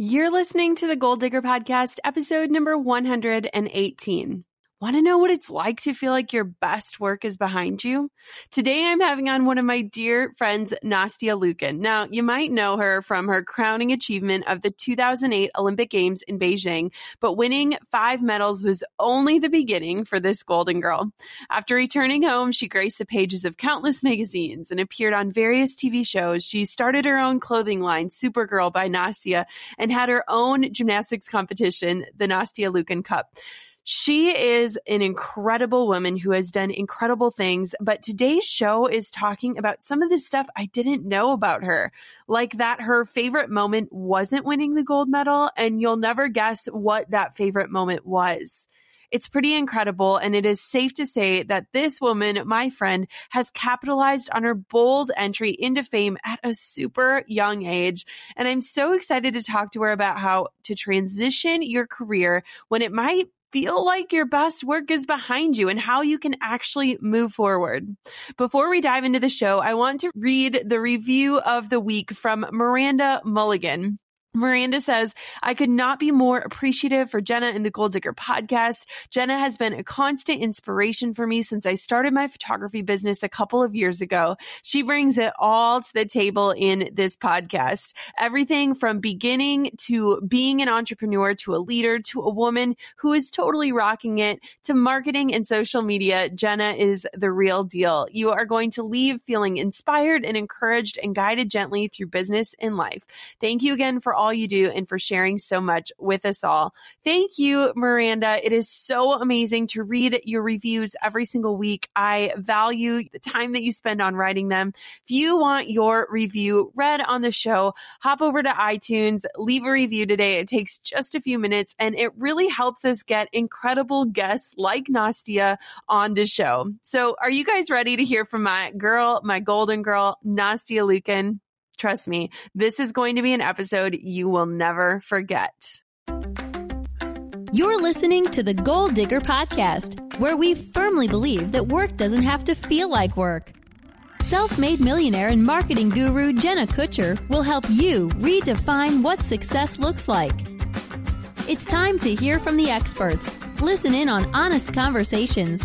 You're listening to the Goal Digger Podcast, episode number 118. Want to know what it's like to feel like your best work is behind you? Today I'm having on one of my dear friends, Nastia Liukin. Now, you might know her from her crowning achievement of the 2008 Olympic Games in Beijing, but winning five medals was only the beginning for this golden girl. After returning home, she graced the pages of countless magazines and appeared on various TV shows. She started her own clothing line, Supergirl by Nastia, and had her own gymnastics competition, the Nastia Liukin Cup. She is an incredible woman who has done incredible things, but today's show is talking about some of the stuff I didn't know about her, like that her favorite moment wasn't winning the gold medal, and you'll never guess what that favorite moment was. It's pretty incredible. And it is safe to say that this woman, my friend, has capitalized on her bold entry into fame at a super young age. And I'm so excited to talk to her about how to transition your career when it might feel like your best work is behind you and how you can actually move forward. Before we dive into the show, I want to read the review of the week from Miranda Mulligan. Miranda says, I could not be more appreciative for Jenna and the Goal Digger podcast. Jenna has been a constant inspiration for me since I started my photography business a couple of years ago. She brings it all to the table in this podcast. Everything from beginning to being an entrepreneur to a leader to a woman who is totally rocking it to marketing and social media. Jenna is the real deal. You are going to leave feeling inspired and encouraged and guided gently through business and life. Thank you again for all you do and for sharing so much with us all. Thank you, Miranda. It is so amazing to read your reviews every single week. I value the time that you spend on writing them. If you want your review read on the show, hop over to iTunes, leave a review today. It takes just a few minutes and it really helps us get incredible guests like Nastia on the show. So are you guys ready to hear from my girl, my golden girl, Nastia Liukin? Trust me, this is going to be an episode you will never forget. You're listening to the Goal Digger Podcast, where we firmly believe that work doesn't have to feel like work. Self made millionaire and marketing guru Jenna Kutcher will help you redefine what success looks like. It's time to hear from the experts, listen in on honest conversations,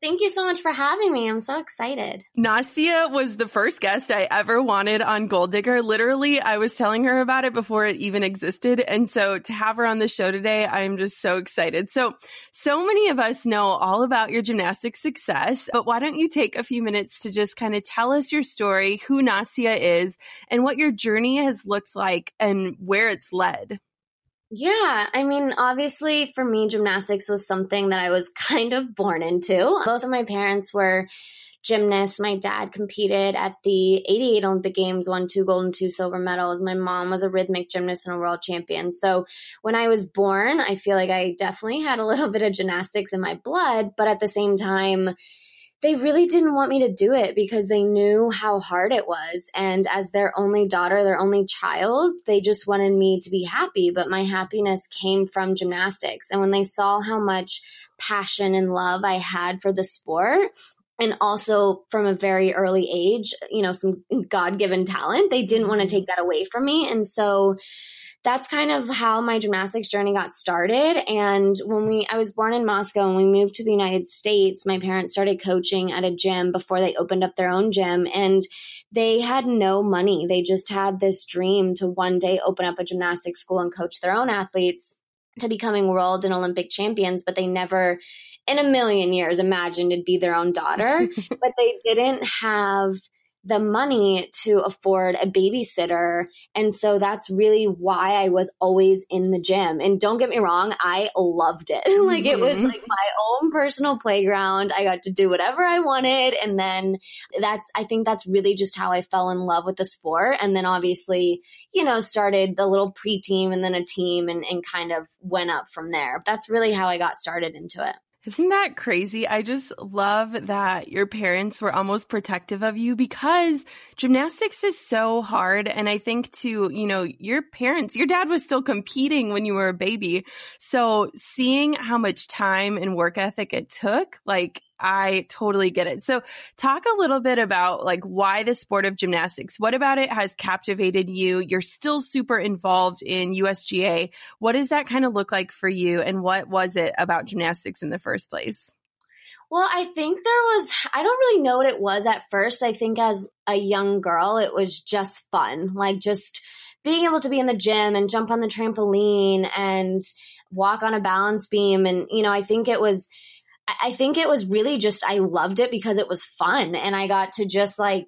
Thank you so much for having me. I'm so excited. Nastia was the first guest I ever wanted on Goal Digger. Literally, I was telling her about it before it even existed. And so to have her on the show today, I'm just so excited. So, so many of us know all about your gymnastic success, but why don't you take a few minutes to just kind of tell us your story, who Nastia is, and what your journey has looked like and where it's led? Yeah, I mean, obviously for me, gymnastics was something that I was kind of born into. Both of my parents were gymnasts. My dad competed at the 88 Olympic Games, won two gold and two silver medals. My mom was a rhythmic gymnast and a world champion. So when I was born, I feel like I definitely had a little bit of gymnastics in my blood, but at the same time, they really didn't want me to do it because they knew how hard it was. And as their only daughter, their only child, they just wanted me to be happy. But my happiness came from gymnastics. And when they saw how much passion and love I had for the sport, and also from a very early age, you know, some God given talent, they didn't want to mm-hmm. take that away from me. And so, that's kind of how my gymnastics journey got started. And when we, I was born in Moscow and we moved to the United States, my parents started coaching at a gym before they opened up their own gym. And they had no money. They just had this dream to one day open up a gymnastics school and coach their own athletes to becoming world and Olympic champions, but they never in a million years imagined it'd be their own daughter. but they didn't have the money to afford a babysitter. And so that's really why I was always in the gym. And don't get me wrong, I loved it. like mm-hmm. it was mm-hmm. like my own personal playground. I got to do whatever I wanted. And then that's, I think that's really just how I fell in love with the sport. And then obviously, you know, started the little pre team and then a team and, and kind of went up from there. That's really how I got started into it. Isn't that crazy? I just love that your parents were almost protective of you because gymnastics is so hard. And I think to, you know, your parents, your dad was still competing when you were a baby. So seeing how much time and work ethic it took, like I totally get it. So talk a little bit about like why the sport of gymnastics. What about it has captivated you? You're still super involved in USGA. What does that kind of look like for you? And what was it about gymnastics in the first place? Well, I think there was, I don't really know what it was at first. I think as a young girl, it was just fun. Like just being able to be in the gym and jump on the trampoline and walk on a balance beam. And, you know, I think it was, I think it was really just, I loved it because it was fun. And I got to just like,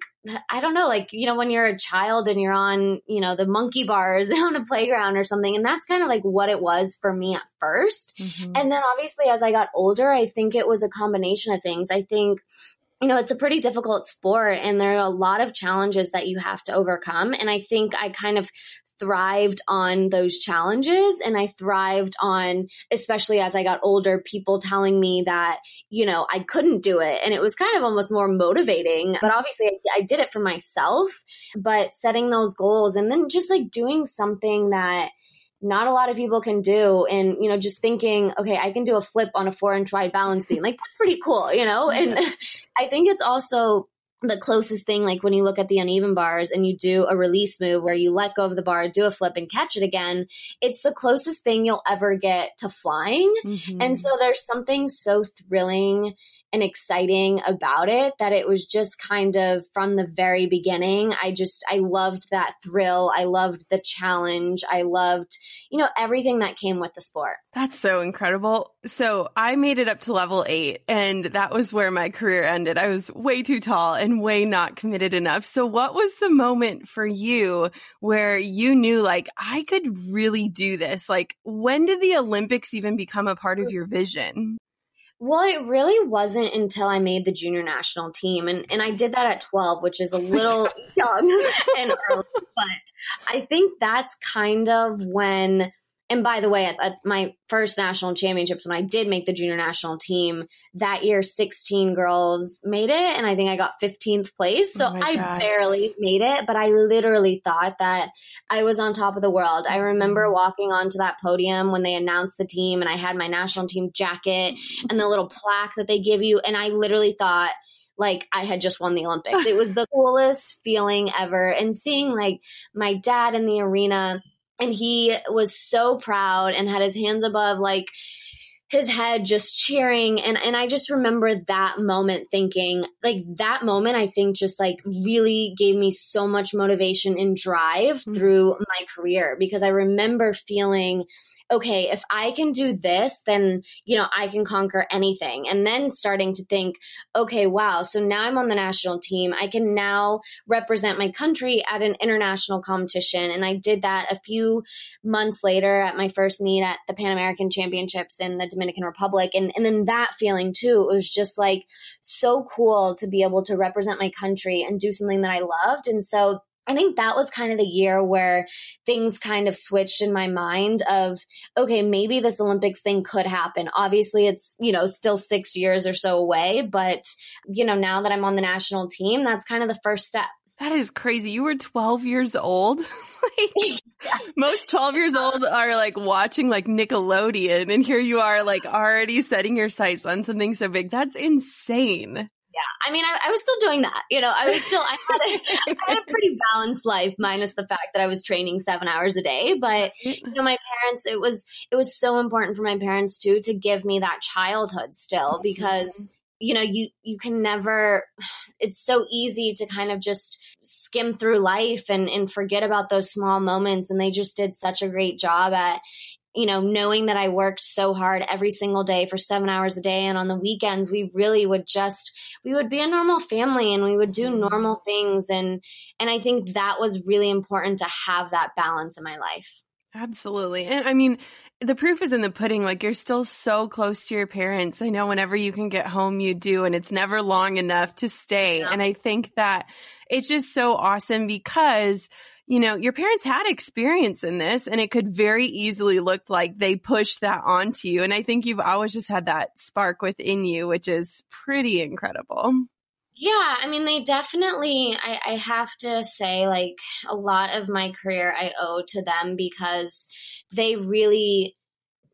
I don't know, like, you know, when you're a child and you're on, you know, the monkey bars on a playground or something. And that's kind of like what it was for me at 1st mm-hmm. And then obviously as I got older, I think it was a combination of things. I think you know, it's a pretty difficult sport and there are a lot of challenges that you have to overcome. And I think I kind of thrived on those challenges and I thrived on, especially as I got older, people telling me that, you know, I couldn't do it. And it was kind of almost more motivating. But obviously, I, I did it for myself, but setting those goals and then just like doing something that, not a lot of people can do and you know just thinking okay i can do a flip on a four inch wide balance beam like that's pretty cool you know and i think it's also the closest thing, like when you look at the uneven bars and you do a release move where you let go of the bar, do a flip and catch it again, it's the closest thing you'll ever get to flying. Mm-hmm. And so there's something so thrilling and exciting about it that it was just kind of from the very beginning. I just, I loved that thrill. I loved the challenge. I loved, you know, everything that came with the sport. That's so incredible. So I made it up to level eight and that was where my career ended. I was way too tall and way not committed enough. So what was the moment for you where you knew like, I could really do this? Like, when did the Olympics even become a part of your vision? Well, it really wasn't until I made the junior national team. And, and I did that at 12, which is a little young and early. But I think that's kind of when and by the way, at, at, my first national championships, when I did make the junior national team that year, 16 girls made it, and I think I got 15th place. So oh I gosh. barely made it, but I literally thought that I was on top of the world. I remember mm-hmm. walking onto that podium when they announced the team, and I had my national team jacket and the little plaque that they give you, and I literally thought, like I had just won the Olympics. It was the coolest feeling ever. And seeing like my dad in the arena and he was so proud and had his hands above like his head just cheering and and I just remember that moment thinking like that moment I think just like really gave me so much motivation and drive mm-hmm. through my career because I remember feeling okay, if I can do this, then, you know, I can conquer anything. And then starting to think, okay, wow, so now I'm on the national team. I can now represent my country at an international competition. And I did that a few months later at my first meet at the Pan American Championships in the Dominican Republic. And, and then that feeling too, it was just like so cool to be able to represent my country and do something that I loved. And so I think that was kind of the year where things kind of switched in my mind of, okay, maybe this Olympics thing could happen. Obviously, it's, you know, still six years or so away, but, you know, now that I'm on the national team, that's kind of the first step. That is crazy. You were 12 years old. like, most 12 years old are like watching like Nickelodeon, and here you are like already setting your sights on something so big. That's insane yeah i mean I, I, was still doing that you know i was still I had, a, I had a pretty balanced life minus the fact that i was training seven hours a day but you know my parents it was it was so important for my parents too to give me that childhood still mm-hmm. because you know you you can never it's so easy to kind of just skim through life and and forget about those small moments and they just did such a great job at you know, knowing that I worked so hard every single day for seven hours a day. And on the weekends, we really would just, we would be a normal family and we would do mm-hmm. normal things. And, and I think that was really important to have that balance in my life. Absolutely. And I mean, the proof is in the pudding. Like you're still so close to your parents. I know whenever you can get home, you do, and it's never long enough to stay. Yeah. And I think that it's just so awesome because you know, your parents had experience in this and it could very easily look like they pushed that onto you. And I think you've always just had that spark within you, which is pretty incredible. Yeah, I mean, they definitely, I, I have to say, like, a lot of my career I owe to them because they really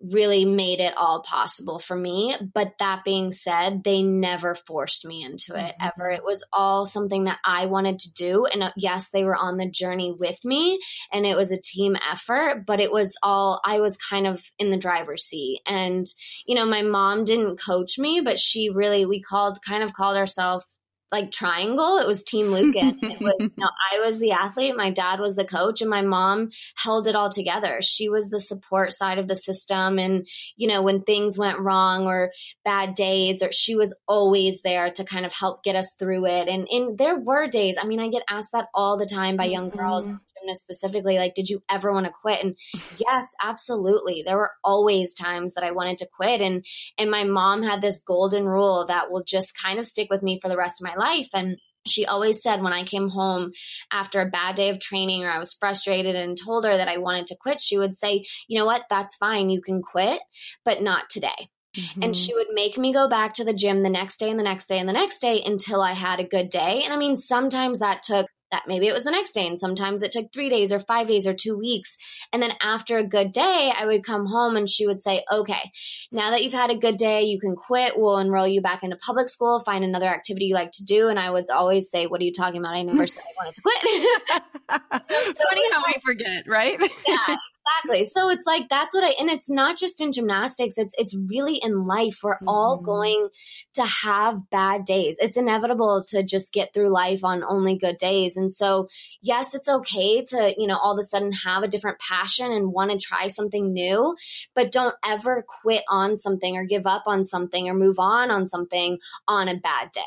really made it all possible for me. But that being said, they never forced me into it mm-hmm. ever. It was all something that I wanted to do. And uh, yes, they were on the journey with me and it was a team effort, but it was all, I was kind of in the driver's seat. And, you know, my mom didn't coach me, but she really, we called, kind of called ourselves like triangle. It was Team Liukin. it was you know, I was the athlete, my dad was the coach, and my mom held it all together. She was the support side of the system. And, you know, when things went wrong or bad days, or she was always there to kind of help get us through it. And and there were days, I mean, I get asked that all the time by young mm-hmm. girls gymnast specifically, like, did you ever want to quit? And yes, absolutely. There were always times that I wanted to quit. And and my mom had this golden rule that will just kind of stick with me for the rest of my life. And she always said when I came home after a bad day of training or I was frustrated and told her that I wanted to quit, she would say, You know what? That's fine. You can quit, but not today. Mm-hmm. And she would make me go back to the gym the next day and the next day and the next day until I had a good day. And I mean, sometimes that took that maybe it was the next day and sometimes it took three days or five days or two weeks. And then after a good day i would come home and she would say okay now that you've had a good day you can quit. We'll enroll you back into public school find another activity you like to do. And i would always say what are you talking about? I never said i wanted to quit. So funny how we forget right? Yeah exactly so it's like that's what i and it's not just in gymnastics it's it's really in life we're mm-hmm. all going to have bad days it's inevitable to just get through life on only good days and so, yes, it's okay to, you know, all of a sudden have a different passion and want to try something new, but don't ever quit on something or give up on something or move on on something on a bad day.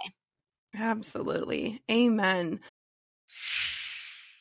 Absolutely. Amen.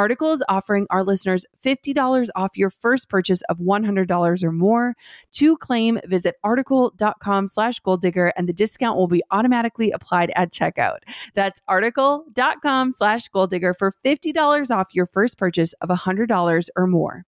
Article is offering our listeners $50 off your first purchase of $100 or more. To claim, visit article.com slash goal digger and the discount will be automatically applied at checkout. That's article.com slash goal digger for $50 off your first purchase of $100 or more.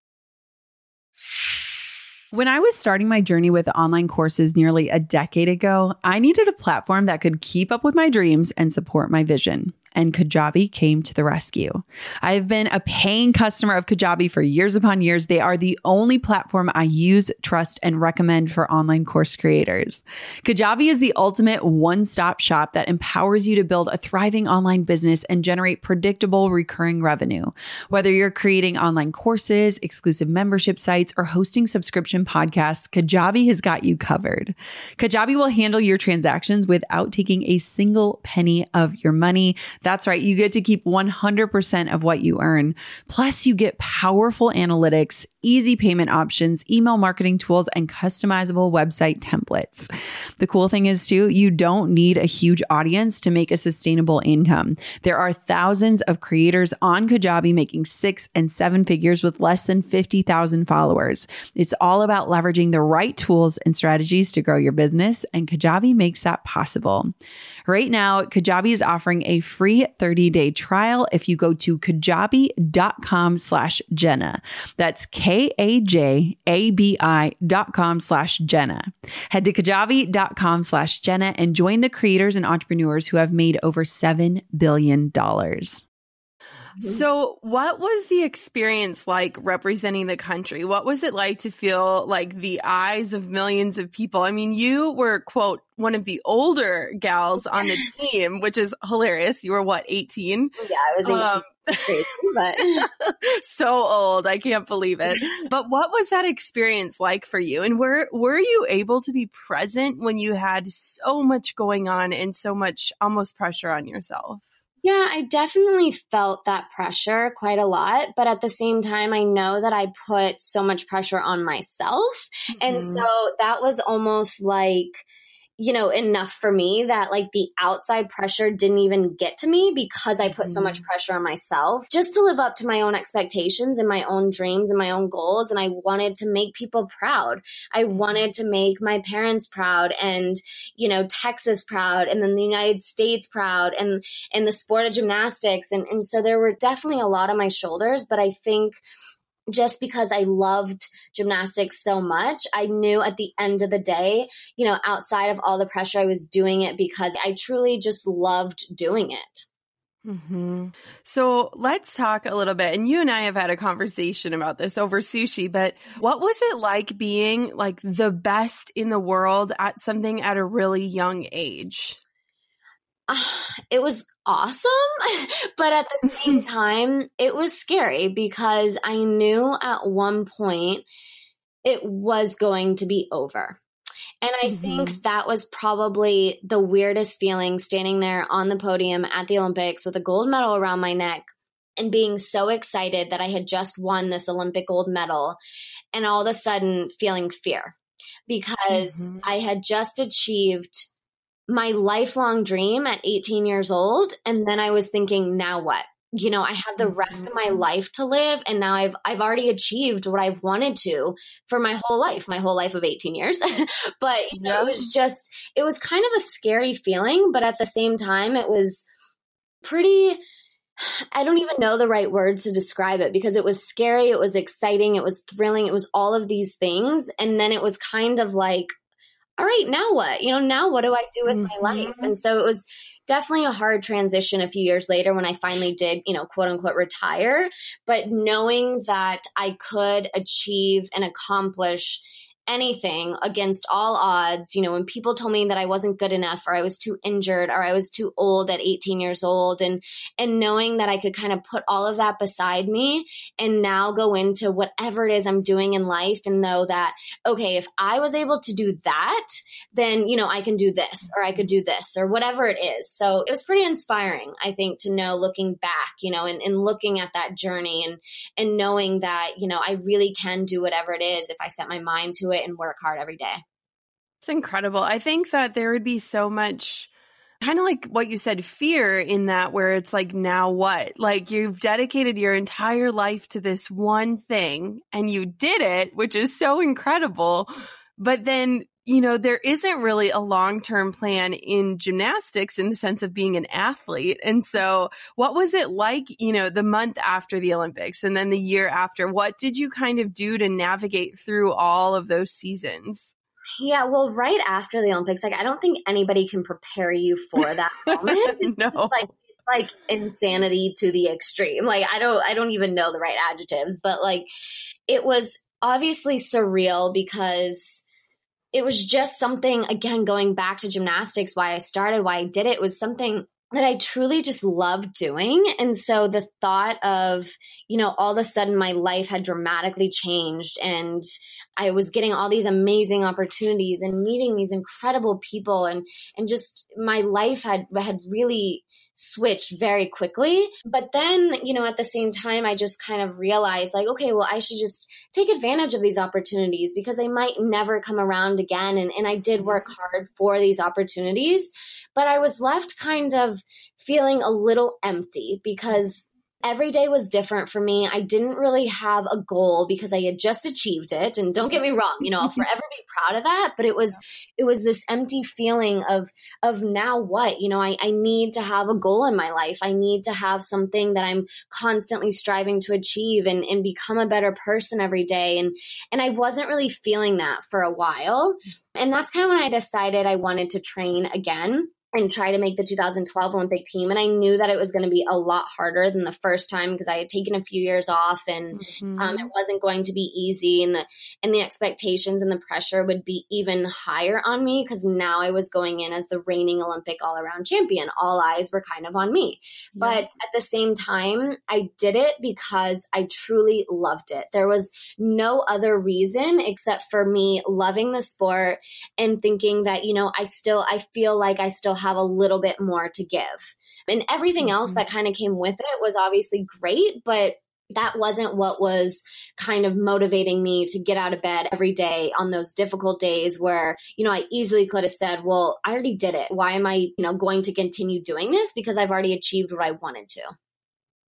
When I was starting my journey with online courses nearly a decade ago, I needed a platform that could keep up with my dreams and support my vision and Kajabi came to the rescue. I have been a paying customer of Kajabi for years upon years. They are the only platform I use, trust, and recommend for online course creators. Kajabi is the ultimate one stop shop that empowers you to build a thriving online business and generate predictable recurring revenue. Whether you're creating online courses, exclusive membership sites, or hosting subscription podcasts, Kajabi has got you covered. Kajabi will handle your transactions without taking a single penny of your money. That's right. You get to keep 100% of what you earn. Plus, you get powerful analytics, easy payment options, email marketing tools, and customizable website templates. The cool thing is, too, you don't need a huge audience to make a sustainable income. There are thousands of creators on Kajabi making six and seven figures with less than 50,000 followers. It's all about leveraging the right tools and strategies to grow your business, and Kajabi makes that possible. Right now, Kajabi is offering a free 30-day trial if you go to kajabi.com slash Jenna. That's K-A-J-A-B-I dot com slash Jenna. Head to kajabi.com slash Jenna and join the creators and entrepreneurs who have made over $7 billion. So, what was the experience like representing the country? What was it like to feel like the eyes of millions of people? I mean, you were, quote, one of the older gals on the team, which is hilarious. You were what, 18? Yeah, I was 18. Um, but so old. I can't believe it. But what was that experience like for you? And were were you able to be present when you had so much going on and so much almost pressure on yourself? Yeah, I definitely felt that pressure quite a lot. But at the same time, I know that I put so much pressure on myself. Mm-hmm. And so that was almost like, you know, enough for me that like the outside pressure didn't even get to me because I put mm. so much mm-hmm. pressure on myself just to live up to my own expectations and my own dreams and my own goals. And I wanted to make people proud. I mm-hmm. wanted to make my parents proud and, you know, Texas proud and then the United States proud and, and the sport of gymnastics. And, and so there were definitely a lot on my shoulders, but I think just because I loved gymnastics so much, I knew at the end of the day, you know, outside of all the pressure, I was doing it because I truly just loved doing it. Mm-hmm. So let's talk a little bit. And you and I have had a conversation about this over sushi, but what was it like being like the best in the world at something at a really young age? it was awesome, but at the same time, it was scary because I knew at one point it was going to be over. And I mm-hmm. think that was probably the weirdest feeling standing there on the podium at the Olympics with a gold medal around my neck and being so excited that I had just won this Olympic gold medal and all of a sudden feeling fear because mm-hmm. I had just achieved my lifelong dream at 18 years old. And then I was thinking, now what? You know, I have the rest of my mm-hmm. life to live and now I've I've already achieved what I've wanted to for my whole life, my whole life of 18 years. but you know, it was just it was kind of a scary feeling, but at the same time it was pretty I don't even know the right words to describe it because it was scary, it was exciting, it was thrilling, it was all of these things. And then it was kind of like, all right, now what? You know, now what do I do with mm-hmm. my life? And so it was definitely a hard transition a few years later when I finally did, you know, quote unquote retire. But knowing that I could achieve and accomplish anything against all odds. You know, when people told me that I wasn't good enough or I was too injured or I was too old at 18 years old and and knowing that I could kind of put all of that beside me and now go into whatever it is I'm doing in life and know that okay, if I was able to do that, then you know, I can do this or I could do this or whatever it is. So, it was pretty inspiring, I think, to know looking back, you know, and, and looking at that journey and and knowing that, you know, I really can do whatever it is if I set my mind to it and work hard every day. It's incredible. I think that there would be so much kind of like what you said fear in that where it's like now what like you've dedicated your entire life to this one thing and you did it which is so incredible but then you know there isn't really a long-term plan in gymnastics in the sense of being an athlete and so what was it like you know the month after the olympics and then the year after what did you kind of do to navigate through all of those seasons yeah, well, right after the Olympics, like I don't think anybody can prepare you for that moment. no. It's like like insanity to the extreme. Like I don't I don't even know the right adjectives, but like it was obviously surreal because it was just something again going back to gymnastics why I started, why I did it was something that I truly just loved doing. And so the thought of, you know, all of a sudden my life had dramatically changed and I was getting all these amazing opportunities and meeting these incredible people and and just my life had had really switched very quickly. But then, you know, at the same time, I just kind of realized like, okay, well, I should just take advantage of these opportunities because they might never come around again. And, and I did mm-hmm. work hard for these opportunities, but I was left kind of feeling a little empty because every day was different for me. I didn't really have a goal because I had just achieved it. And don't get me wrong, you know, I'll forever be proud of that. But it was it was this empty feeling of of now what? You know, I, I need to have a goal in my life. I need to have something that I'm constantly striving to achieve and, and become a better person every day. And and I wasn't really feeling that for a while. And that's kind of when I decided I wanted to train again and try to make the 2012 Olympic team. And I knew that it was going to be a lot harder than the first time because I had taken a few years off and mm-hmm. um, it wasn't going to be easy. And the and the expectations and the pressure would be even higher on me because now I was going in as the reigning Olympic all around champion. All eyes were kind of on me. Yeah. But at the same time, I did it because I truly loved it. There was no other reason except for me loving the sport and thinking that, you know, I still, I feel like I still have a little bit more to give. And everything mm-hmm. else that kind of came with it was obviously great, but that wasn't what was kind of motivating me to get out of bed every day on those difficult days where you know I easily could have said well I already did it why am I you know going to continue doing this because I've already achieved what I wanted to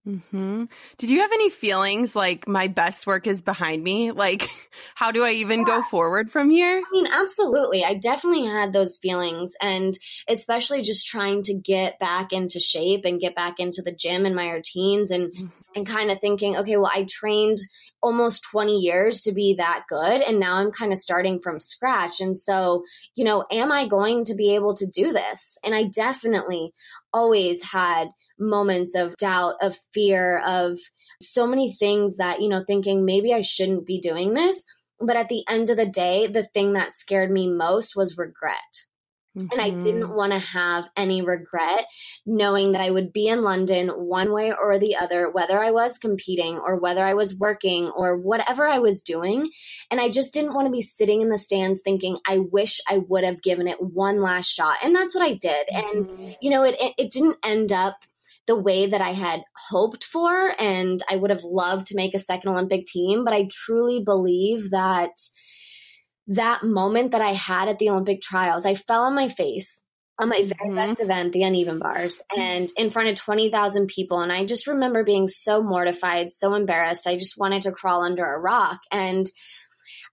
hmm Did you have any feelings like my best work is behind me? Like, how do I even yeah. go forward from here? I mean, absolutely. I definitely had those feelings, and especially just trying to get back into shape and get back into the gym and my routines, and mm-hmm. and kind of thinking, okay, well, I trained almost 20 years to be that good and now I'm kind of starting from scratch and so you know am I going to be able to do this and I definitely always had moments of doubt, of fear, of so many things that, you know, thinking maybe I shouldn't be doing this. But at the end of the day, the thing that scared me most was regret. Mm-hmm. And I didn't mm-hmm. want to have any regret knowing that I would be in London one way or the other, whether I was competing or whether I was working or whatever I was doing. And I just didn't want to be sitting in the stands thinking, I wish I would have given it one last shot. And that's what I did. Mm-hmm. And, you know, it, it, it didn't end up the way that I had hoped for. And I would have loved to make a second Olympic team, but I truly believe that that moment that I had at the Olympic trials, I fell on my face on my very mm-hmm. best event, the uneven bars, and in front of 20,000 people. And I just remember being so mortified, so embarrassed. I just wanted to crawl under a rock. And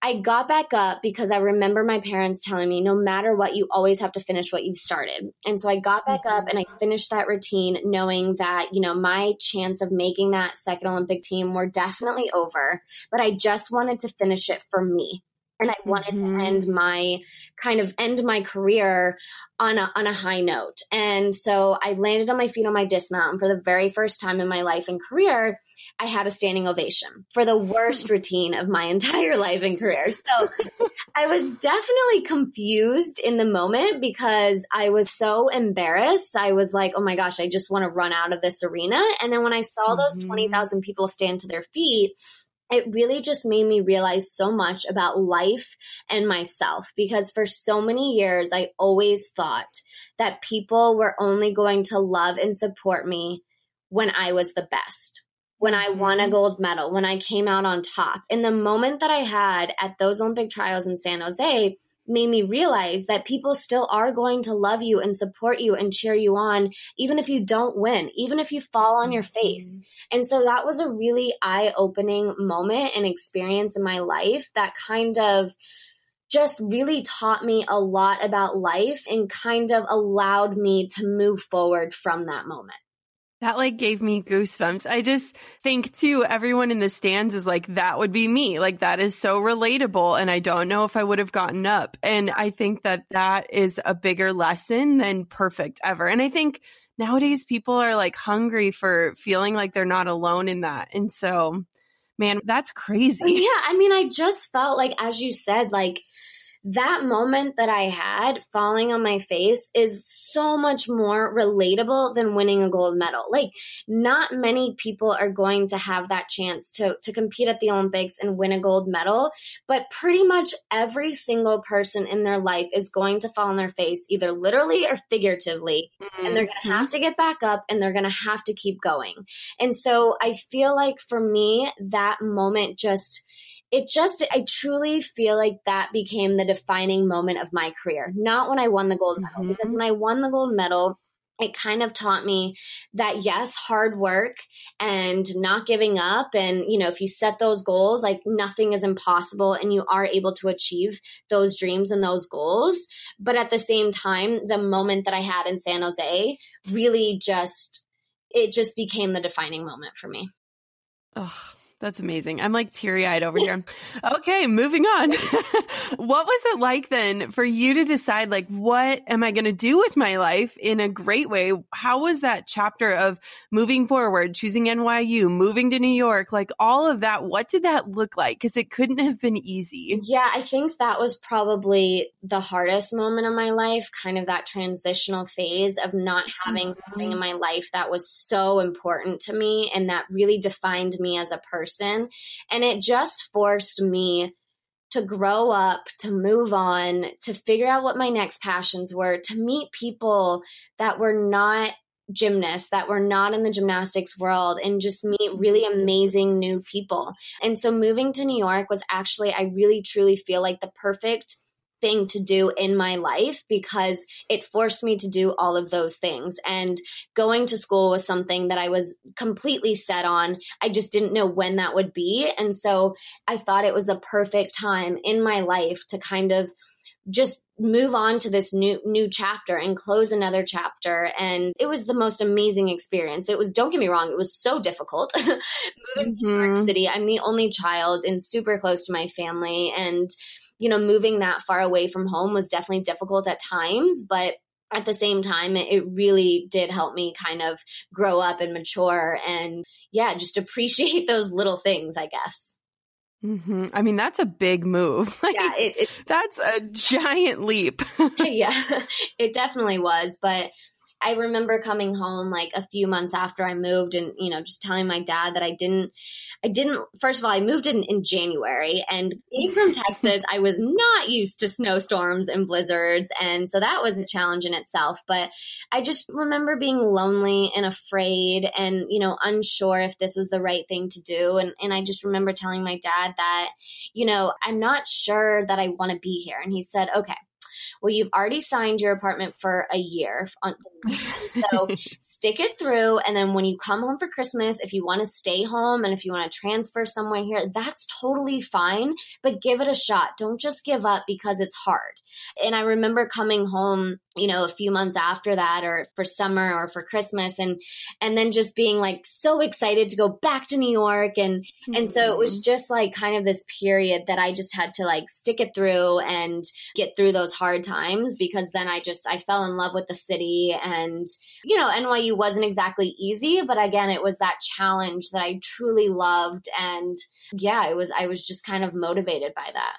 I got back up because I remember my parents telling me, no matter what, you always have to finish what you've started. And so I got back up and I finished that routine knowing that, you know, my chance of making that second Olympic team were definitely over, but I just wanted to finish it for me and I wanted mm-hmm. to end my kind of end my career on a on a high note. And so I landed on my feet on my dismount and for the very first time in my life and career, I had a standing ovation for the worst routine of my entire life and career. So I was definitely confused in the moment because I was so embarrassed. I was like, oh my gosh, I just want to run out of this arena. And then when I saw those mm-hmm. 20,000 people stand to their feet, it really just made me realize so much about life and myself because for so many years I always thought that people were only going to love and support me when I was the best when I won a mm-hmm. gold medal, when I came out on top. And the moment that I had at those Olympic trials in San Jose made me realize that people still are going to love you and support you and cheer you on, even if you don't win, even if you fall on your face. Mm-hmm. And so that was a really eye opening moment and experience in my life that kind of just really taught me a lot about life and kind of allowed me to move forward from that moment. That like gave me goosebumps. I just think too, everyone in the stands is like, that would be me. Like that is so relatable. And I don't know if I would have gotten up. And I think that that is a bigger lesson than perfect ever. And I think nowadays people are like hungry for feeling like they're not alone in that. And so, man, that's crazy. Yeah. I mean, I just felt like, as you said, like, that moment that I had falling on my face is so much more relatable than winning a gold medal. Like not many people are going to have that chance to to compete at the Olympics and win a gold medal, but pretty much every single person in their life is going to fall on their face either literally or figuratively mm-hmm. and they're going to mm-hmm. have to get back up and they're going to have to keep going. And so I feel like for me that moment just it just i truly feel like that became the defining moment of my career. Not when i won the gold medal mm-hmm. because when i won the gold medal it kind of taught me that yes hard work and not giving up and you know if you set those goals like nothing is impossible and you are able to achieve those dreams and those goals. But at the same time the moment that i had in san jose really just it just became the defining moment for me. Oh that's amazing. I'm like teary eyed over here. okay, moving on. what was it like then for you to decide, like, what am I going to do with my life in a great way? How was that chapter of moving forward, choosing NYU, moving to New York, like all of that? What did that look like? Because it couldn't have been easy. Yeah, I think that was probably the hardest moment of my life, kind of that transitional phase of not having mm-hmm. something in my life that was so important to me and that really defined me as a person person. And it just forced me to grow up, to move on, to figure out what my next passions were, to meet people that were not gymnasts that were not in the gymnastics world and just meet really amazing new people. And so moving to New York was actually, I really truly feel like the perfect thing to do in my life because it forced me to do all of those things. And going to school was something that I was completely set on. I just didn't know when that would be. And so I thought it was the perfect time in my life to kind of just move on to this new new chapter and close another chapter and it was the most amazing experience it was don't get me wrong it was so difficult moving mm-hmm. to new york mm-hmm. city i'm the only child and super close to my family and you know, moving that far away from home was definitely difficult at times, but at the same time, it really did help me kind of grow up and mature and, yeah, just appreciate those little things, I guess. Mm-hmm. I mean, that's a big move. Like, yeah, it, it, that's a giant leap. yeah, it definitely was. But I remember coming home like a few months after I moved and, you know, just telling my dad that I didn't, I didn't, first of all, I moved in, in January and being from Texas, I was not used to snowstorms and blizzards. And so that was a challenge in itself. But I just remember being lonely and afraid and, you know, unsure if this was the right thing to do. And, and I just remember telling my dad that, you know, I'm not sure that I want to be here. And he said, okay, well, you've already signed your apartment for a year. On, so stick it through. And then when you come home for Christmas, if you want to stay home and if you want to transfer somewhere here, that's totally fine. But give it a shot. Don't just give up because it's hard. And I remember coming home you know a few months after that or for summer or for christmas and and then just being like so excited to go back to new york and mm-hmm. and so it was mm-hmm. just like kind of this period that i just had to like stick it through and get through those hard times because then i just i fell in love with the city and you know nyu wasn't exactly easy but again it was that challenge that i truly loved and yeah it was i was just kind of motivated by that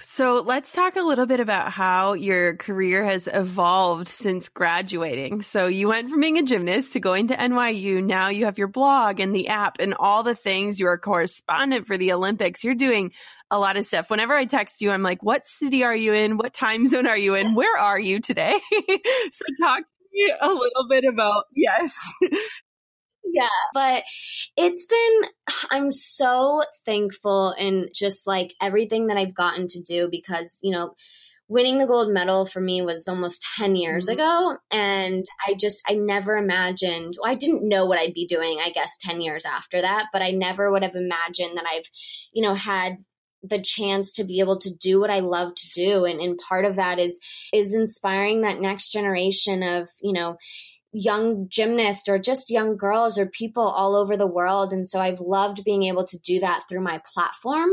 So let's talk a little bit about how your career has evolved since graduating. So you went from being a gymnast to going to NYU. Now you have your blog and the app and all the things. You're a correspondent for the Olympics. You're doing a lot of stuff. Whenever I text you, I'm like, what city are you in? What time zone are you in? Where are you today? so talk to me a little bit about, yes, yeah. But it's been, I'm so thankful and just like everything that I've gotten to do because, you know, winning the gold medal for me was almost 10 years mm-hmm. ago. And I just, I never imagined, well, I didn't know what I'd be doing, I guess, 10 years after that, but I never would have imagined that I've, you know, had the chance to be able to do what I love to do. And, and part of that is, is inspiring that next generation of, you know, young gymnasts or just young girls or people all over the world. And so I've loved being able to do that through my platform.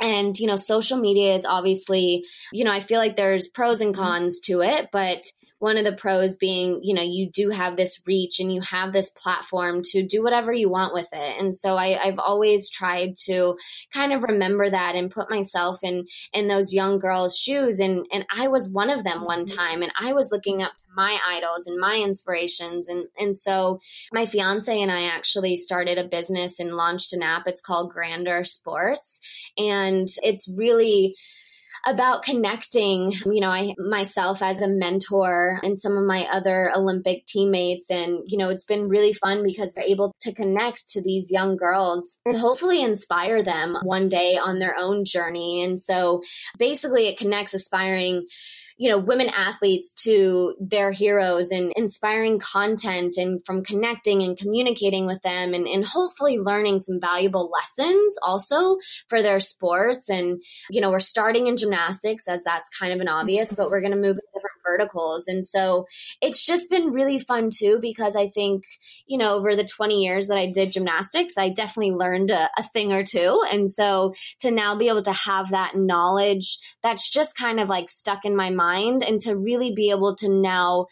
And, you know, social media is obviously, you know, I feel like there's pros and mm-hmm. cons to it, but one of the pros being, you know, you do have this reach and you have this platform to do whatever you want with it. And so I, I've always tried to kind of remember that and put myself in in those young girls' shoes. And and I was one of them one mm-hmm. time and I was looking up to my idols and my inspirations. And and so my fiance and I actually started a business and launched an app. It's called Grander Sports. And it's really about connecting, you know, I myself as a mentor and some of my other Olympic teammates. And, you know, it's been really fun because we're able to connect to these young girls and hopefully inspire them one day on their own journey. And so basically it connects aspiring you know, women athletes to their heroes and inspiring content and from connecting and communicating with them and, and hopefully learning some valuable lessons also for their sports. And, you know, we're starting in gymnastics as that's kind of an obvious, mm-hmm. but we're going to move in different verticals. And so it's just been really fun too, because I think, you know, over the 20 years that I did gymnastics, I definitely learned a, a thing or two. And so to now be able to have that knowledge that's just kind of like stuck in my mind mind and to really be able to now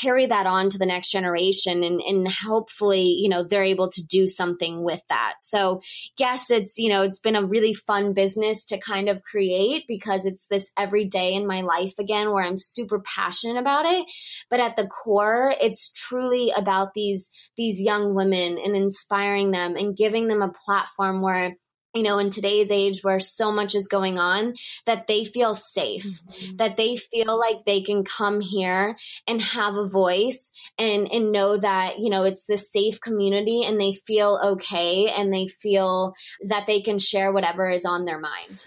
carry that on to the next generation and, and hopefully you know they're able to do something with that. So yes it's you know it's been a really fun business to kind of create because it's this every day in my life again where i'm super passionate about it. But at the core it's truly about these these young women and inspiring them and giving them a platform where you know, in today's age where so much is going on, that they feel safe, mm-hmm. that they feel like they can come here and have a voice and, and know that, you know, it's this safe community and they feel okay and they feel that they can share whatever is on their mind.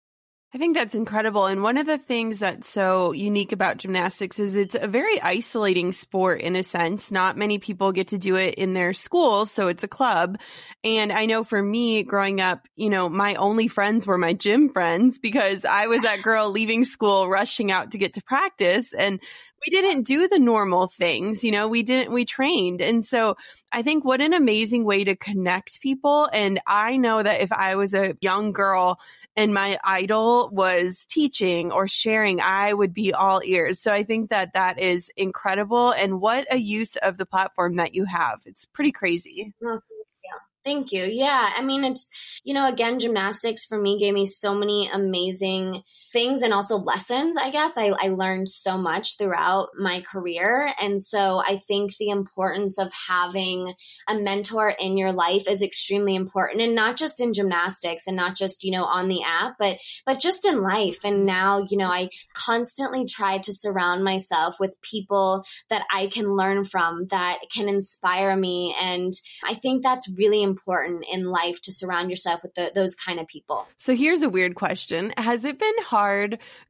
I think that's incredible. And one of the things that's so unique about gymnastics is it's a very isolating sport in a sense. Not many people get to do it in their schools, so it's a club. And I know for me growing up, you know, my only friends were my gym friends because I was that girl leaving school rushing out to get to practice and we didn't do the normal things, you know, we didn't, we trained. And so I think what an amazing way to connect people. And I know that if I was a young girl and my idol was teaching or sharing, I would be all ears. So I think that that is incredible. And what a use of the platform that you have. It's pretty crazy. Mm-hmm. Thank you. Yeah. I mean, it's, you know, again, gymnastics for me gave me so many amazing things and also lessons, I guess. I, I learned so much throughout my career. And so I think the importance of having a mentor in your life is extremely important and not just in gymnastics and not just, you know, on the app, but but just in life. And now, you know, I constantly try to surround myself with people that I can learn from that can inspire me. And I think that's really important in life to surround yourself with the, those kind of people. So here's a weird question. Has it been hard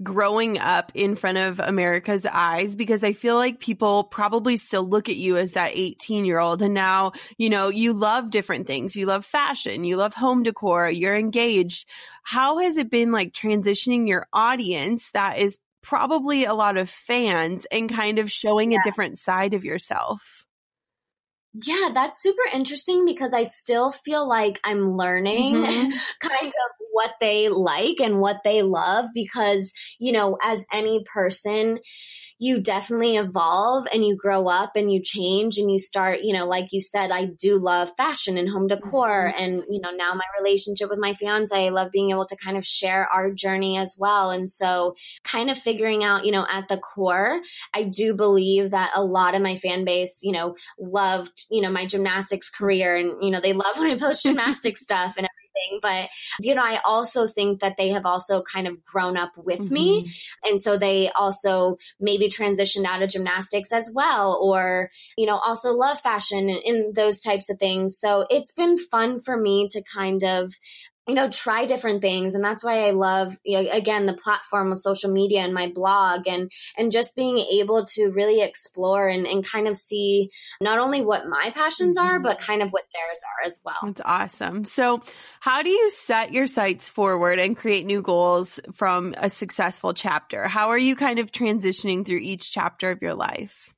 growing up in front of America's eyes? Because I feel like people probably still look at you as that 18 year old. And now, you know, you love different things. You love fashion, you love home decor, you're engaged. How has it been like transitioning your audience that is probably a lot of fans and kind of showing yeah. a different side of yourself? Yeah, that's super interesting because I still feel like I'm learning mm-hmm. kind of what they like and what they love because, you know, as any person, you definitely evolve and you grow up and you change and you start, you know, like you said, I do love fashion and home decor. Mm-hmm. And, you know, now my relationship with my fiance, I love being able to kind of share our journey as well. And so, kind of figuring out, you know, at the core, I do believe that a lot of my fan base, you know, loved, you know, my gymnastics career and, you know, they love when I post gymnastics stuff and everything. But, you know, I also think that they have also kind of grown up with mm-hmm. me. And so they also maybe transitioned out of gymnastics as well, or, you know, also love fashion and, and those types of things. So it's been fun for me to kind of you know try different things. And that's why i love you know, again the platform of social media and my blog and and just being able to really explore and, and kind of see not only what my passions are mm-hmm. but kind of what theirs are as well. That's awesome. So how do you set your sights forward and create new goals from a successful chapter? How are you kind of transitioning through each chapter of your life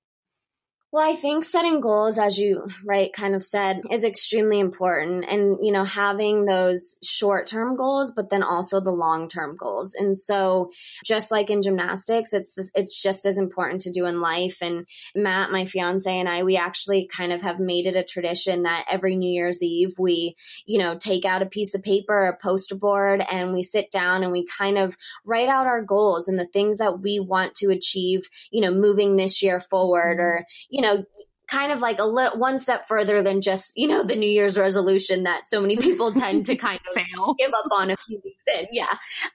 well, I think setting goals, as you right kind of said, is extremely important. And, you know, having those short term goals, but then also the long term goals. And so just like in gymnastics, it's this, it's just as important to do in life. And Matt, my fiance and I, we actually kind of have made it a tradition that every New Year's Eve, we, you know, take out a piece of paper, a poster board, and we sit down and we kind of write out our goals and the things that we want to achieve, you know, moving this year forward mm-hmm. or, you know, kind of like a little one step further than just you know the new year's resolution that so many people tend to kind of Fail. give up on a few weeks in. Yeah.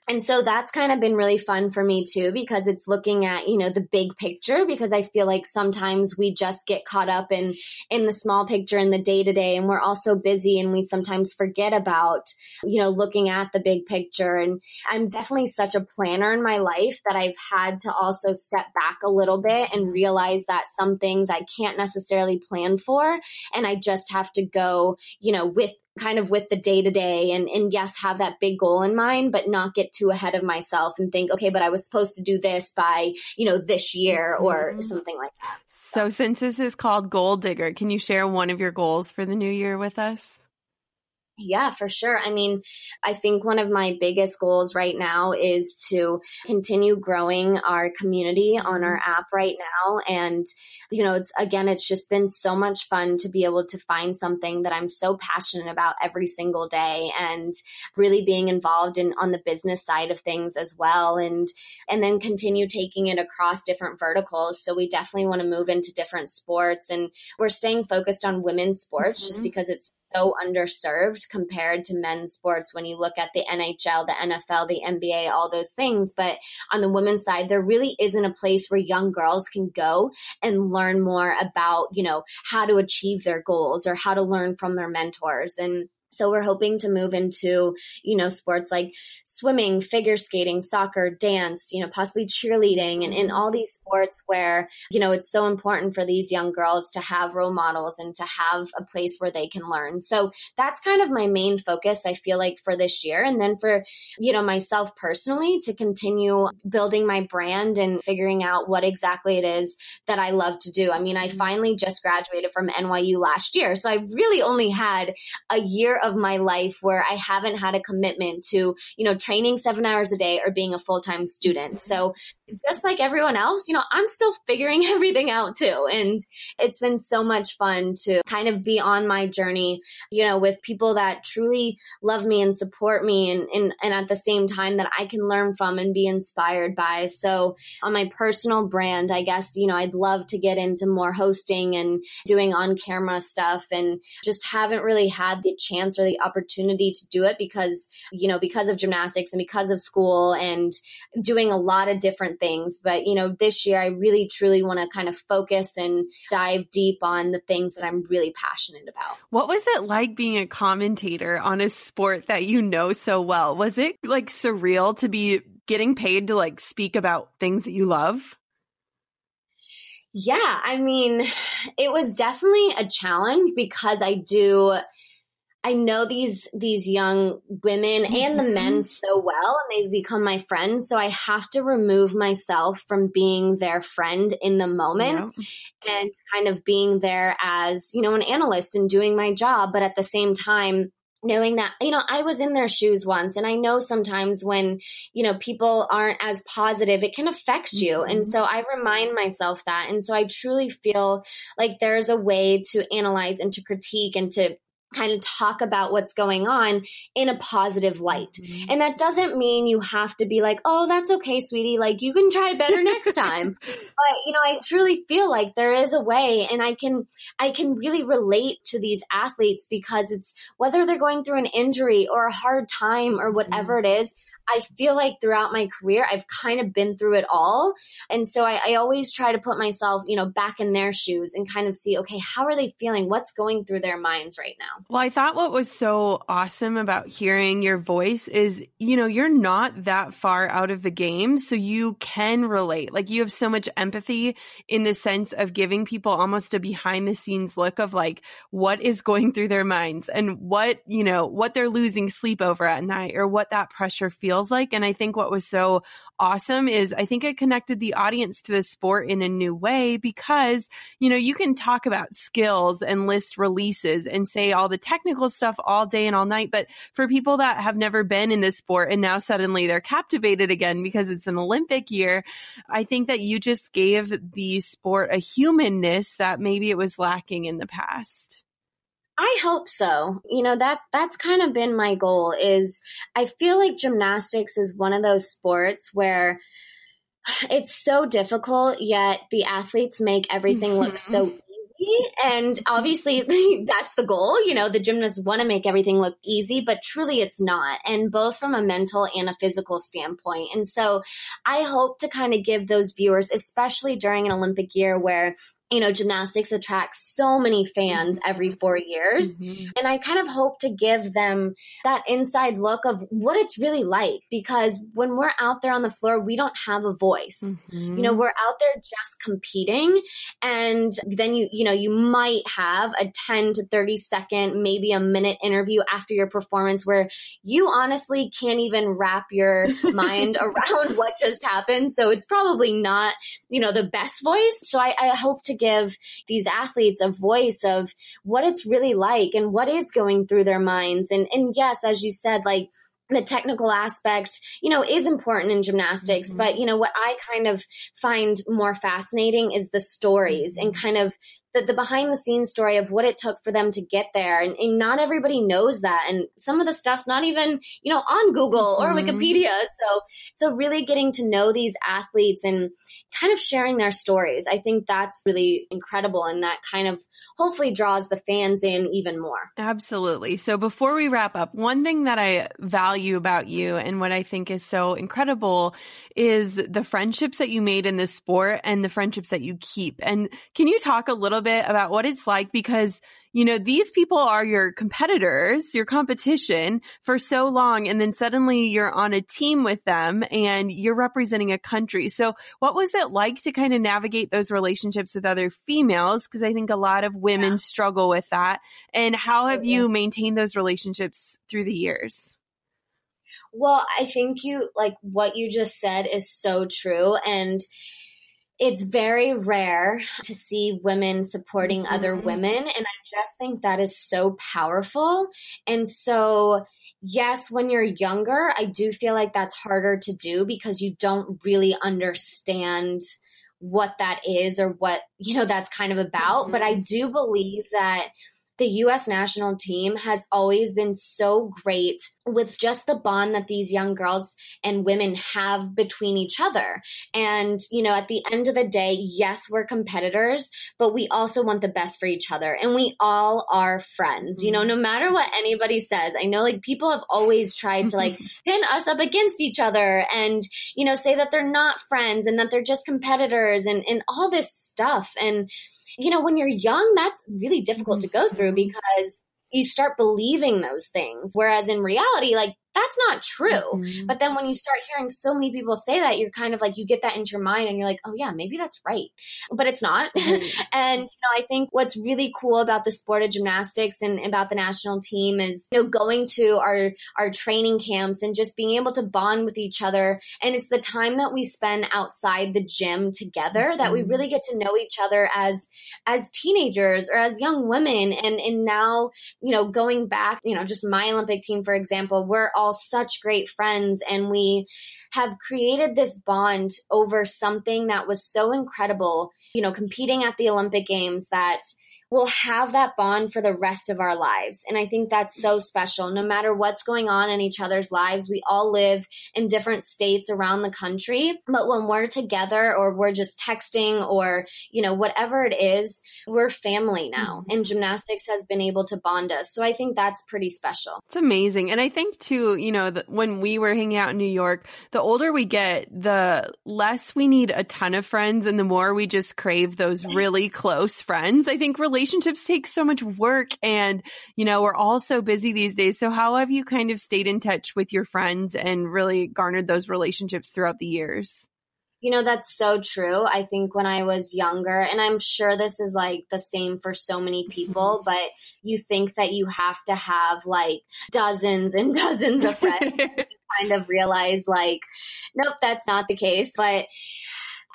And so that's kind of been really fun for me too because it's looking at you know the big picture because i feel like sometimes we just get caught up in in the small picture in the day to day and we're also busy and we sometimes forget about you know looking at the big picture. And i'm definitely such a planner in my life that i've had to also step back a little bit and realize that some things i can't necessarily necessarily plan for. And I just have to go, you know, with kind of with the day to day and, and yes, have that big goal in mind, but not get too ahead of myself and think, okay, but I was supposed to do this by, you know, this year or mm-hmm. something like that. So, so since this is called Goal Digger, can you share one of your goals for the new year with us? Yeah, for sure. I mean, I think one of my biggest goals right now is to continue growing our community on our app right now. And, you know, it's again, it's just been so much fun to be able to find something that I'm so passionate about every single day and really being involved in on the business side of things as well. And, and then continue taking it across different verticals. So we definitely want to move into different sports and we're staying focused on women's sports mm-hmm. just because it's so underserved compared to men's sports when you look at the NHL, the NFL, the NBA, all those things. But on the women's side, there really isn't a place where young girls can go and learn more about, you know, how to achieve their goals or how to learn from their mentors. And so we're hoping to move into, you know, sports like swimming, figure skating, soccer, dance, you know, possibly cheerleading and in all these sports where, you know, it's so important for these young girls to have role models and to have a place where they can learn. So that's kind of my main focus, I feel like, for this year. And then for, you know, myself personally to continue building my brand and figuring out what exactly it is that I love to do. I mean, I mm-hmm. finally just graduated from NYU last year. So I really only had a year of my life where I haven't had a commitment to, you know, training seven hours a day or being a full time student. So just like everyone else, you know, I'm still figuring everything out too. And it's been so much fun to kind of be on my journey, you know, with people that truly love me and support me and, and, and at the same time that I can learn from and be inspired by. So on my personal brand, I guess, you know, I'd love to get into more hosting and doing on camera stuff and just haven't really had the chance or the opportunity to do it because, you know, because of gymnastics and because of school and doing a lot of different things. But, you know, this year I really truly want to kind of focus and dive deep on the things that I'm really passionate about. What was it like being a commentator on a sport that you know so well? Was it like surreal to be getting paid to like speak about things that you love? Yeah, I mean, it was definitely a challenge because I do I know these these young women mm-hmm. and the men mm-hmm. so well and they've become my friends so I have to remove myself from being their friend in the moment yeah. and kind of being there as you know an analyst and doing my job but at the same time knowing that you know i was in their shoes once and i know sometimes when you know people aren't as positive it can affect you mm-hmm. and so i remind myself that and so i truly feel like there's a way to analyze and to critique and to kind of talk about what's going on in a positive light. Mm-hmm. And that doesn't mean you have to be like, oh, that's okay, sweetie. Like, you can try better next time. But, you know, I truly feel like there is a way and I can, I can really relate to these athletes because it's whether they're going through an injury or a hard time or whatever mm-hmm. it is, I feel like throughout my career, I've kind of been through it all. And so I, I, always try to put myself, you know, back in their shoes and kind of see, okay, how are they feeling? What's going through their minds right now? Well, I thought what was so awesome about hearing your voice is, you know, you're not that far out of the game. So you can relate. Like you have so much empathy in the sense of giving people almost a behind the scenes look of like what is going through their minds and what, you know, what they're losing sleep over at night or what that pressure feels feels like. And I think what was so awesome is I think it connected the audience to the sport in a new way because, you know, you can talk about skills and list releases and say all the technical stuff all day and all night. But for people that have never been in this sport and now suddenly they're captivated again because it's an Olympic year, I think that you just gave the sport a humanness that maybe it was lacking in the past. I hope so. You know, that that's kind of been my goal is I feel like gymnastics is one of those sports where it's so difficult yet the athletes make everything look mm-hmm. so easy. And obviously that's the goal. You know the gymnasts want to make everything look easy but truly it's not. And both from a mental and a physical standpoint. And so i hope to kind of give those viewers especially during an olympic year where you know, gymnastics attracts so many fans every four years. Mm-hmm. And I kind of hope to give them that inside look of what it's really like because when we're out there on the floor, we don't have a voice. Mm-hmm. You know, we're out there just competing. And then you, you know, you might have a 10 to 30 second, maybe a minute interview after your performance where you honestly can't even wrap your mind around what just happened. So it's probably not, you know, the best voice. So I, I hope to give these athletes a voice of what it's really like and what is going through their minds. And, and yes, as you said, like, the technical aspect, you know, is important in gymnastics. Mm-hmm. But, you know, what I kind of find more fascinating is the stories and kind of the, the behind the scenes story of what it took for them to get there. And, and, not everybody knows that. And some of the stuff's not even, you know, on Google or mm-hmm. Wikipedia. So, so really getting to know these athletes and kind of sharing their stories. I think that's really incredible. And that kind of hopefully draws the fans in even more. Absolutely. So before we wrap up, one thing that I value about you and what I think is so incredible is the friendships that you made in this sport and the friendships that you keep. And can you talk a little bit about what it's like? Because you know, these people are your competitors, your competition for so long. And then suddenly you're on a team with them and you're representing a country. So what was it like to kind of navigate those relationships with other females? Cause I think a lot of women yeah. struggle with that. And how have you maintained those relationships through the years? Well, I think you like what you just said is so true. And it's very rare to see women supporting mm-hmm. other women. And I just think that is so powerful. And so, yes, when you're younger, I do feel like that's harder to do because you don't really understand what that is or what, you know, that's kind of about. Mm-hmm. But I do believe that the US national team has always been so great with just the bond that these young girls and women have between each other. And, you know, at the end of the day, yes, we're competitors, but we also want the best for each other. And we all are friends, you know, mm-hmm. no matter what anybody says. I know like people have always tried to like pin us up against each other and, you know, say that they're not friends and that they're just competitors and, and all this stuff. And, you know, when you're young, that's really difficult to go through mm-hmm. because you start believing those things. Whereas in reality, like that's not true. Mm-hmm. But then when you start hearing so many people say that, you're kind of like, you get that into your mind and you're like, oh yeah, maybe that's right. But it's not. Mm-hmm. and, you know, I think what's really cool about the sport of gymnastics and about the national team is, you know, going to our, our training camps and just being able to bond with each other. And it's the time that we spend outside the gym together mm-hmm. that we mm-hmm. really get to know each other as, as teenagers or as young women. And, and now, you know, going back, you know, just my Olympic team, for example, we're all all such great friends and we have created this bond over something that was so incredible, you know, competing at the Olympic Games that we'll have that bond for the rest of our lives. And I think that's so special. No matter what's going on in each other's lives, we all live in different states around the country. But when we're together or we're just texting or, you know, whatever it is, we're family now. Mm-hmm. And gymnastics has been able to bond us. So I think that's pretty special. It's amazing. And I think too, you know, the, when we were hanging out in New York, the older we get, the less we need a ton of friends and the more we just crave those really close friends. I think really relationships take so much work and, you know, we're all so busy these days. So how have you kind of stayed in touch with your friends and really garnered those relationships throughout the years? You know, that's so true. I think when I was younger, and I'm sure this is like the same for so many people, but you think that you have to have like dozens and dozens of friends. kind of realize like, nope, that's not the case. But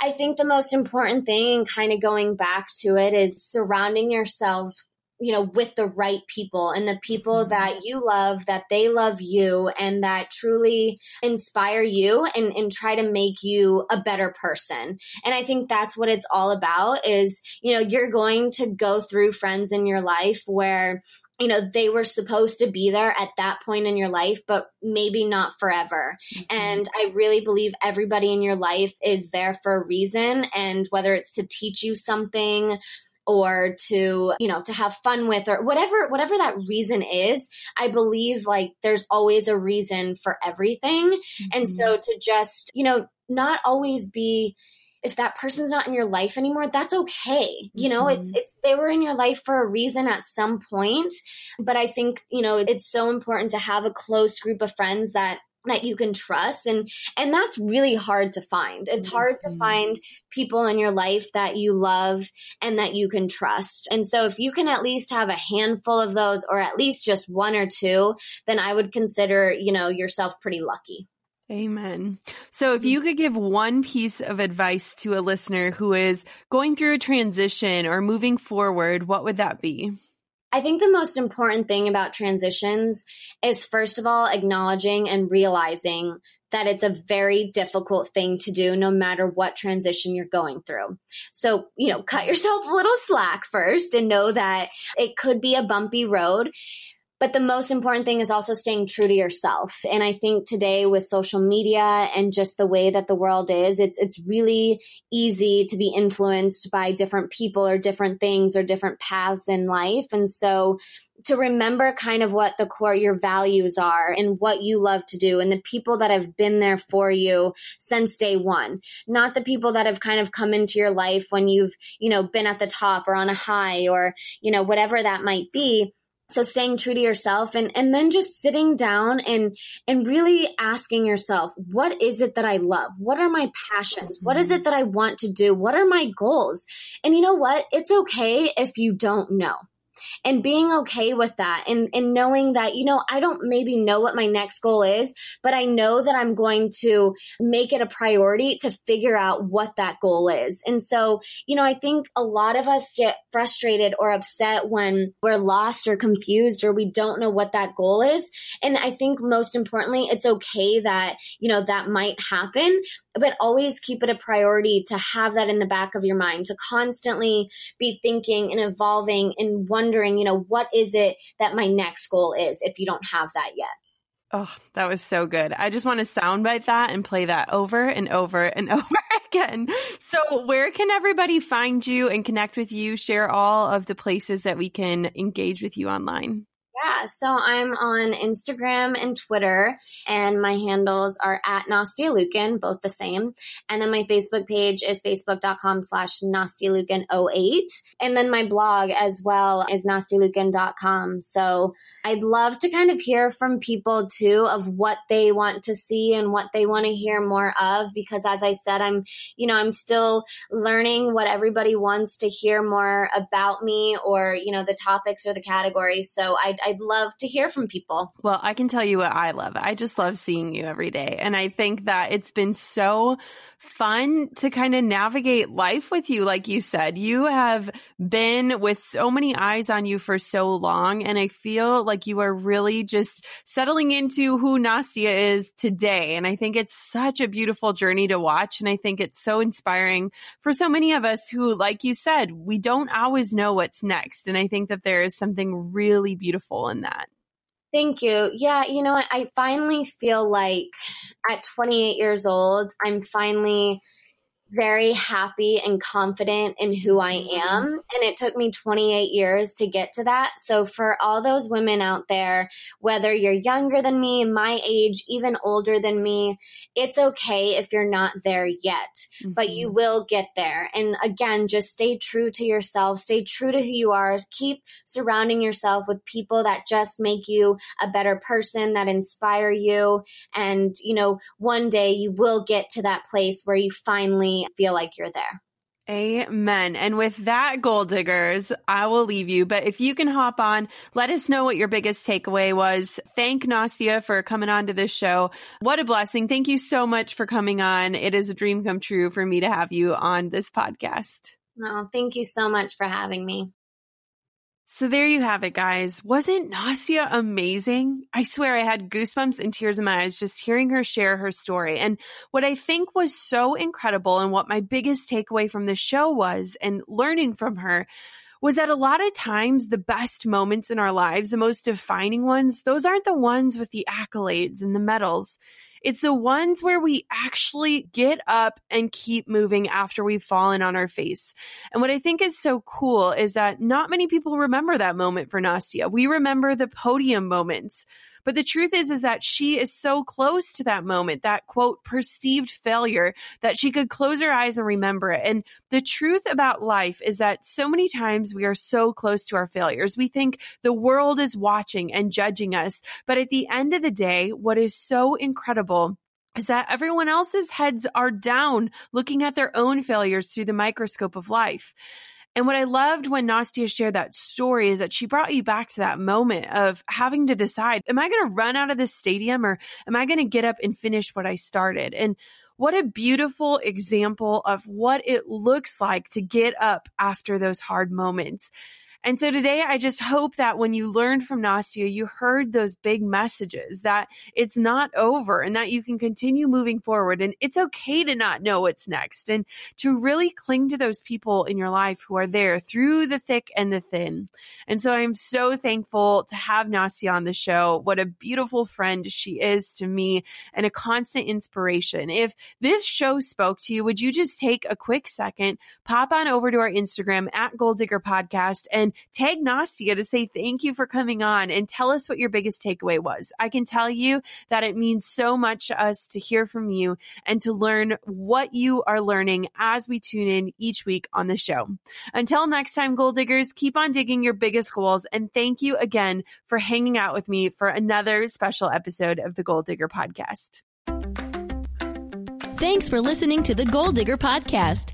I think the most important thing, and kind of going back to it, is surrounding yourselves you know with the right people and the people mm-hmm. that you love that they love you and that truly inspire you and, and try to make you a better person and i think that's what it's all about is you know you're going to go through friends in your life where you know, they were supposed to be there at that point in your life, but maybe not forever. Mm-hmm. And I really believe everybody in your life is there for a reason. And whether it's to teach you something, or to you know to have fun with or whatever whatever that reason is i believe like there's always a reason for everything mm-hmm. and so to just you know not always be if that person's not in your life anymore, that's okay. You know, mm-hmm. it's it's they were in your life for a reason at some point, but I think, you know, it's so important to have a close group of friends that that you can trust and and that's really hard to find it's hard to mm-hmm. find people in your life that you love and that you can trust and so if you can at least have a handful of those or at least just one or two then i would consider you know yourself pretty lucky Amen. So, if you could give one piece of advice to a listener who is going through a transition or moving forward, what would that be? I think the most important thing about transitions is, first of all, acknowledging and realizing that it's a very difficult thing to do no matter what transition you're going through. So, you know, cut yourself a little slack first and know that it could be a bumpy road. But the most important thing is also staying true to yourself. And I think today with social media and just the way that the world is, it's it's really easy to be influenced by different people or different things or different paths in life. And so to remember kind of what the core your values are and what you love to do and the people that have been there for you since day one not the people that have kind of come into your life when you've you know been at the top or on a high or you know whatever that might be so staying true to yourself and and then just sitting down and and really asking yourself what is it that i love? What are my passions? What is mm-hmm. it that i want to do? What are my goals? And you know what? It's okay if you don't know and being okay with that and, and knowing that, you know, I don't maybe know what my next goal is, but I know that I'm going to make it a priority to figure out what that goal is. And so, you know, I think a lot of us get frustrated or upset when we're lost or confused or we don't know what that goal is. And I think most importantly, it's okay that, you know, that might happen, but always keep it a priority to have that in the back of your mind, to constantly be thinking and evolving and wondering, you know, what is it that my next goal is if you don't have that yet. Oh, that was so good. I just want to soundbite that and play that over and over and over again. So, where can everybody find you and connect with you? Share all of the places that we can engage with you online. Yeah, so I'm on Instagram and Twitter, and my handles are at Nastia Liukin, both the same. And then my Facebook page is facebook.com slash nastialiukin08. And then my blog as well is nastialiukin.com. So I'd love to kind of hear from people too of what they want to see and what they want to hear more of, because as I said, I'm, you know, I'm still learning what everybody wants to hear more about me or, you know, the topics or the categories. So I'd, I'd love to hear from people. Well, I can tell you what I love. I just love seeing you every day. And I think that it's been so fun to kind of navigate life with you. Like you said, you have been with so many eyes on you for so long. And I feel like you are really just settling into who Nastia is today. And I think it's such a beautiful journey to watch. And I think it's so inspiring for so many of us who, like you said, we don't always know what's next. And I think that there is something really beautiful in that. Thank you. Yeah, you know, I finally feel like at 28 years old, I'm finally very happy and confident in who I mm-hmm. am. And it took me 28 years to get to that. So, for all those women out there, whether you're younger than me, my age, even older than me, it's okay if you're not there yet, mm-hmm. but you mm-hmm. will get there. And again, just stay true to yourself, stay true to who you are, keep surrounding yourself with people that just make you a better person, that inspire you. And, you know, one day you will get to that place where you finally feel like you're there. Amen. And with that, goal diggers, I will leave you. But if you can hop on, let us know what your biggest takeaway was. Thank Nastia for coming on to this show. What a blessing. Thank you so much for coming on. It is a dream come true for me to have you on this podcast. Well, thank you so much for having me. So there you have it, guys. Wasn't Nastia amazing? I swear I had goosebumps and tears in my eyes just hearing her share her story. And what I think was so incredible and what my biggest takeaway from the show was and learning from her was that a lot of times the best moments in our lives, the most defining ones, those aren't the ones with the accolades and the medals. It's the ones where we actually get up and keep moving after we've fallen on our face. And what I think is so cool is that not many people remember that moment for Nastia. We remember the podium moments. But the truth is, is that she is so close to that moment, that quote, perceived failure, that she could close her eyes and remember it. And the truth about life is that so many times we are so close to our failures. We think the world is watching and judging us. But at the end of the day, what is so incredible is that everyone else's heads are down looking at their own failures through the microscope of life. And what I loved when Nastia shared that story is that she brought you back to that moment of having to decide, am I going to run out of this stadium or am I going to get up and finish what I started? And what a beautiful example of what it looks like to get up after those hard moments. And so today, I just hope that when you learned from Nastia, you heard those big messages that it's not over and that you can continue moving forward. And it's okay to not know what's next and to really cling to those people in your life who are there through the thick and the thin. And so I'm so thankful to have Nastia on the show. What a beautiful friend she is to me and a constant inspiration. If this show spoke to you, would you just take a quick second, pop on over to our Instagram at Goal Digger Podcast and tag Nastia to say thank you for coming on and tell us what your biggest takeaway was. I can tell you that it means so much to us to hear from you and to learn what you are learning as we tune in each week on the show. Until next time, goal diggers, keep on digging your biggest goals. And thank you again for hanging out with me for another special episode of the Goal Digger Podcast. Thanks for listening to the Goal Digger Podcast.